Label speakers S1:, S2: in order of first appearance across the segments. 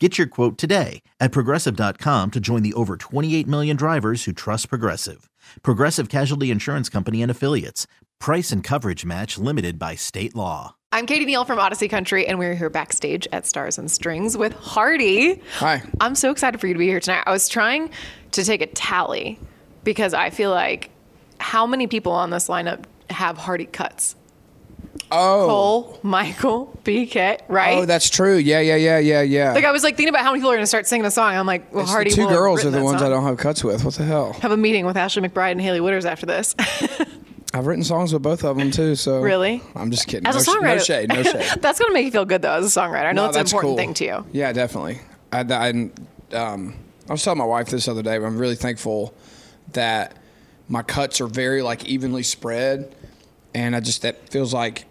S1: Get your quote today at progressive.com to join the over 28 million drivers who trust Progressive. Progressive Casualty Insurance Company and Affiliates. Price and coverage match limited by state law.
S2: I'm Katie Neal from Audacy Country, and we're here backstage at Stars and Strings with Hardy.
S3: Hi.
S2: I'm so excited for you to be here tonight. I was trying to take a tally because I feel like how many people on this lineup have Hardy cuts?
S3: Oh.
S2: Cole, Michael, BK, right?
S3: Oh, that's true. Yeah, yeah, yeah, yeah, yeah.
S2: like I was like thinking about how many people are going to start singing the song. I'm like, well,
S3: It's
S2: Hardy.
S3: the two girls are the ones I don't have cuts with. What the hell?
S2: have a meeting with Ashley McBryde and Hailey Whitters after this.
S3: I've written songs with both of them too. So
S2: Really?
S3: I'm just kidding.
S2: As
S3: no,
S2: a songwriter,
S3: no shade, no shade.
S2: that's going to make you feel good though, as a songwriter. I know
S3: No,
S2: it's an
S3: that's
S2: important
S3: cool.
S2: thing to you.
S3: Yeah, definitely. I, I, um, I was telling my wife this other day. But I'm really thankful that my cuts are very like evenly spread, and I just that feels like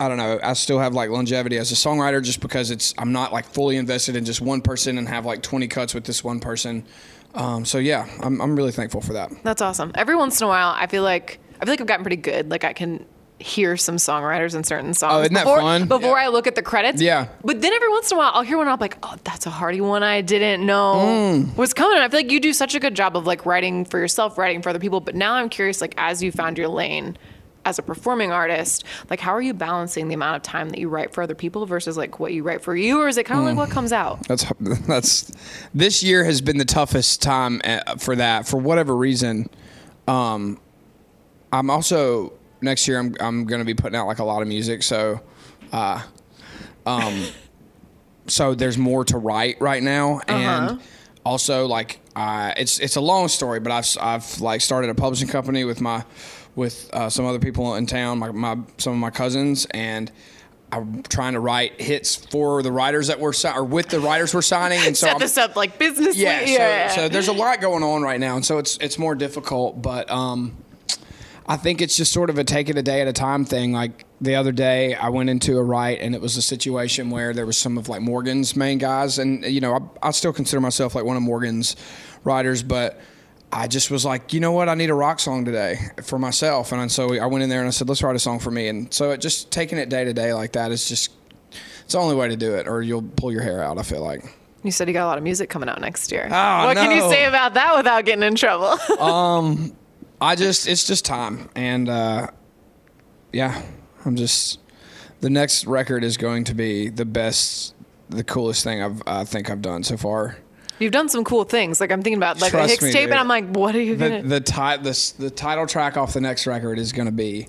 S3: I don't know. I still have like longevity as a songwriter just because it's I'm not like fully invested in just one person and have like 20 cuts with this one person. Um, so yeah, I'm I'm really thankful for that.
S2: That's awesome. Every once in a while, I feel like I feel like I've gotten pretty good. Like I can hear some songwriters in certain songs.
S3: Oh, isn't that
S2: before,
S3: fun?
S2: Before
S3: Yeah.
S2: I look at the credits.
S3: Yeah.
S2: But then every once in a while, I'll hear one. I'm like, oh, that's a Hardy one. I didn't know
S3: Mm.
S2: was coming. I feel like you do such a good job of like writing for yourself, writing for other people. But now I'm curious, like as you found your lane as a performing artist, like how are you balancing the amount of time that you write for other people versus like what you write for you, or is it kind of like
S3: Mm.
S2: what comes out?
S3: That's that's this year has been the toughest time uh, for that for whatever reason. Um, I'm also next year I'm I'm going to be putting out like a lot of music, so uh, um, so there's more to write right now, and also like uh, it's it's a long story, but I've I've like started a publishing company with my with uh, some other people in town, my, my some of my cousins, and. I'm trying to write hits for the writers that we're or with the writers we're signing, and so
S2: Set
S3: I'm,
S2: this up like business.
S3: yeah,
S2: yeah.
S3: So, so there's a lot going on right now, and so it's it's more difficult. But um, I think it's just sort of a take it a day at a time thing. Like the other day, I went into a write, and it was a situation where there was some of like Morgan's main guys, and you know, I, I still consider myself like one of Morgan's writers, but. I just was like, you know what? I need a rock song today for myself, and so I went in there and I said, let's write a song for me. And so it just taking it day to day like that is just it's the only way to do it, or you'll pull your hair out. I feel like.
S2: You said you got a lot of music coming out next year.
S3: Oh,
S2: what can you say about that without getting in trouble?
S3: um, I just it's just time and uh, yeah, I'm just the next record is going to be the best, the coolest thing I've I think I've done so far.
S2: You've done some cool things. Like I'm thinking about like
S3: Trust
S2: a Hicks
S3: me,
S2: tape,
S3: dude.
S2: and I'm like, what are you
S3: The
S2: gonna?
S3: the ti- the the title track off the next record is going to be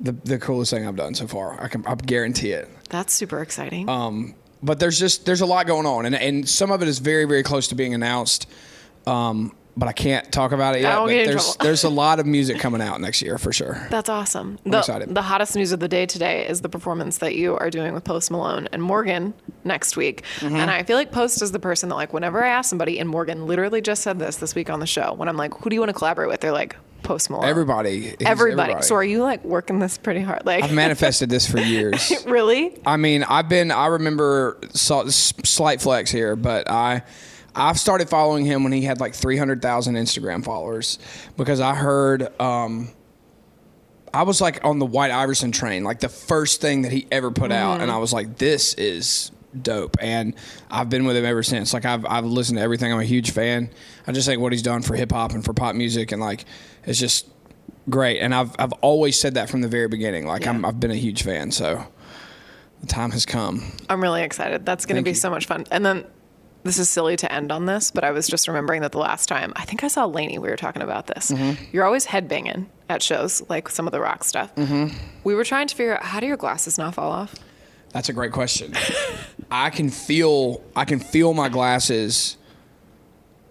S3: the the coolest thing I've done so far. I can I guarantee it.
S2: That's super exciting.
S3: Um, but there's just there's a lot going on, and and some of it is very very close to being announced. Um, but I can't talk about it yet. but there's there's a lot of music coming out next year for sure.
S2: That's awesome. The,
S3: excited.
S2: the hottest news of the day today is the performance that you are doing with Post Malone and Morgan next week.
S3: Mm-hmm.
S2: And I feel like Post is the person that like whenever I ask somebody, and Morgan literally just said this this week on the show, when I'm like, who do you want to collaborate with? They're like, Post Malone.
S3: Everybody, he's
S2: Everybody. So are you like working this pretty hard? Like,
S3: I've manifested this for years.
S2: really?
S3: I mean, I've been. I remember so, slight flex here, but I. I've started following him when he had like 300,000 Instagram followers because I heard um, I was like on the White Iverson train, like the first thing that he ever put out, and I was like, "This is dope." And I've been with him ever since. Like I've I've listened to everything. I'm a huge fan. I just think what he's done for hip hop and for pop music, and like it's just great. And I've I've always said that from the very beginning. Like I'm, I've been a huge fan. So the time has come.
S2: I'm really excited. That's going to be
S3: you.
S2: so much fun. And then this is silly to end on this, but I was just remembering that the last time I think I saw Lainey, we were talking about this.
S3: Mm-hmm.
S2: You're always headbanging at shows, like some of the rock stuff.
S3: Mm-hmm.
S2: We were trying to figure out how do your glasses not fall off?
S3: That's a great question. I can feel I can feel my glasses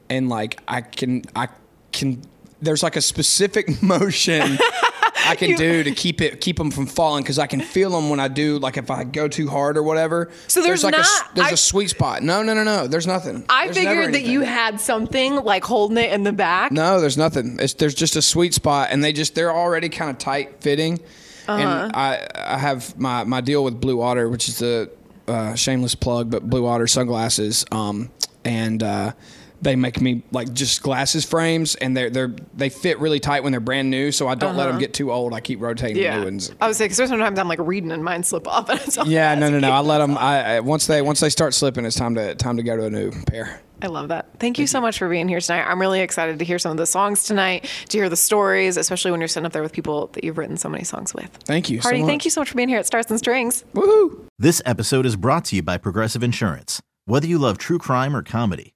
S3: and like I can I can there's like a specific motion I can do to keep it keep them from falling because I can feel them when I do like if I go too hard or whatever.
S2: So there's
S3: like a s-
S2: not-
S3: there's
S2: I-
S3: a sweet spot. No, no, no, no. There's nothing.
S2: I
S3: There's
S2: figured that you had something like holding it in the back.
S3: No, there's nothing. It's, there's just a sweet spot, and they just they're already kind of tight fitting.
S2: Uh-huh.
S3: And I I have my my deal with Blue Water, which is the uh, shameless plug, but Blue Water sunglasses. Um, and uh, they make me like just glasses frames, and they're they're they fit really tight when they're brand new. So I don't let them get too old. I keep rotating the
S2: Uh-huh. Yeah.
S3: new ones.
S2: I was like, because sometimes I'm like reading and mine slip off. And it's all
S3: Yeah, no, no, no. I let them. I, I once they once they start slipping, it's time to time to go to a new pair.
S2: I love that. Thank you so much for being here tonight. I'm really excited to hear some of the songs tonight, to hear the stories, especially when you're sitting up there with people that you've written so many songs with.
S3: Thank you. so
S2: Hardy, thank you so much for being here at Stars and Strings.
S3: Woohoo!
S1: This episode is brought to you by Progressive Insurance. Whether you love true crime or comedy,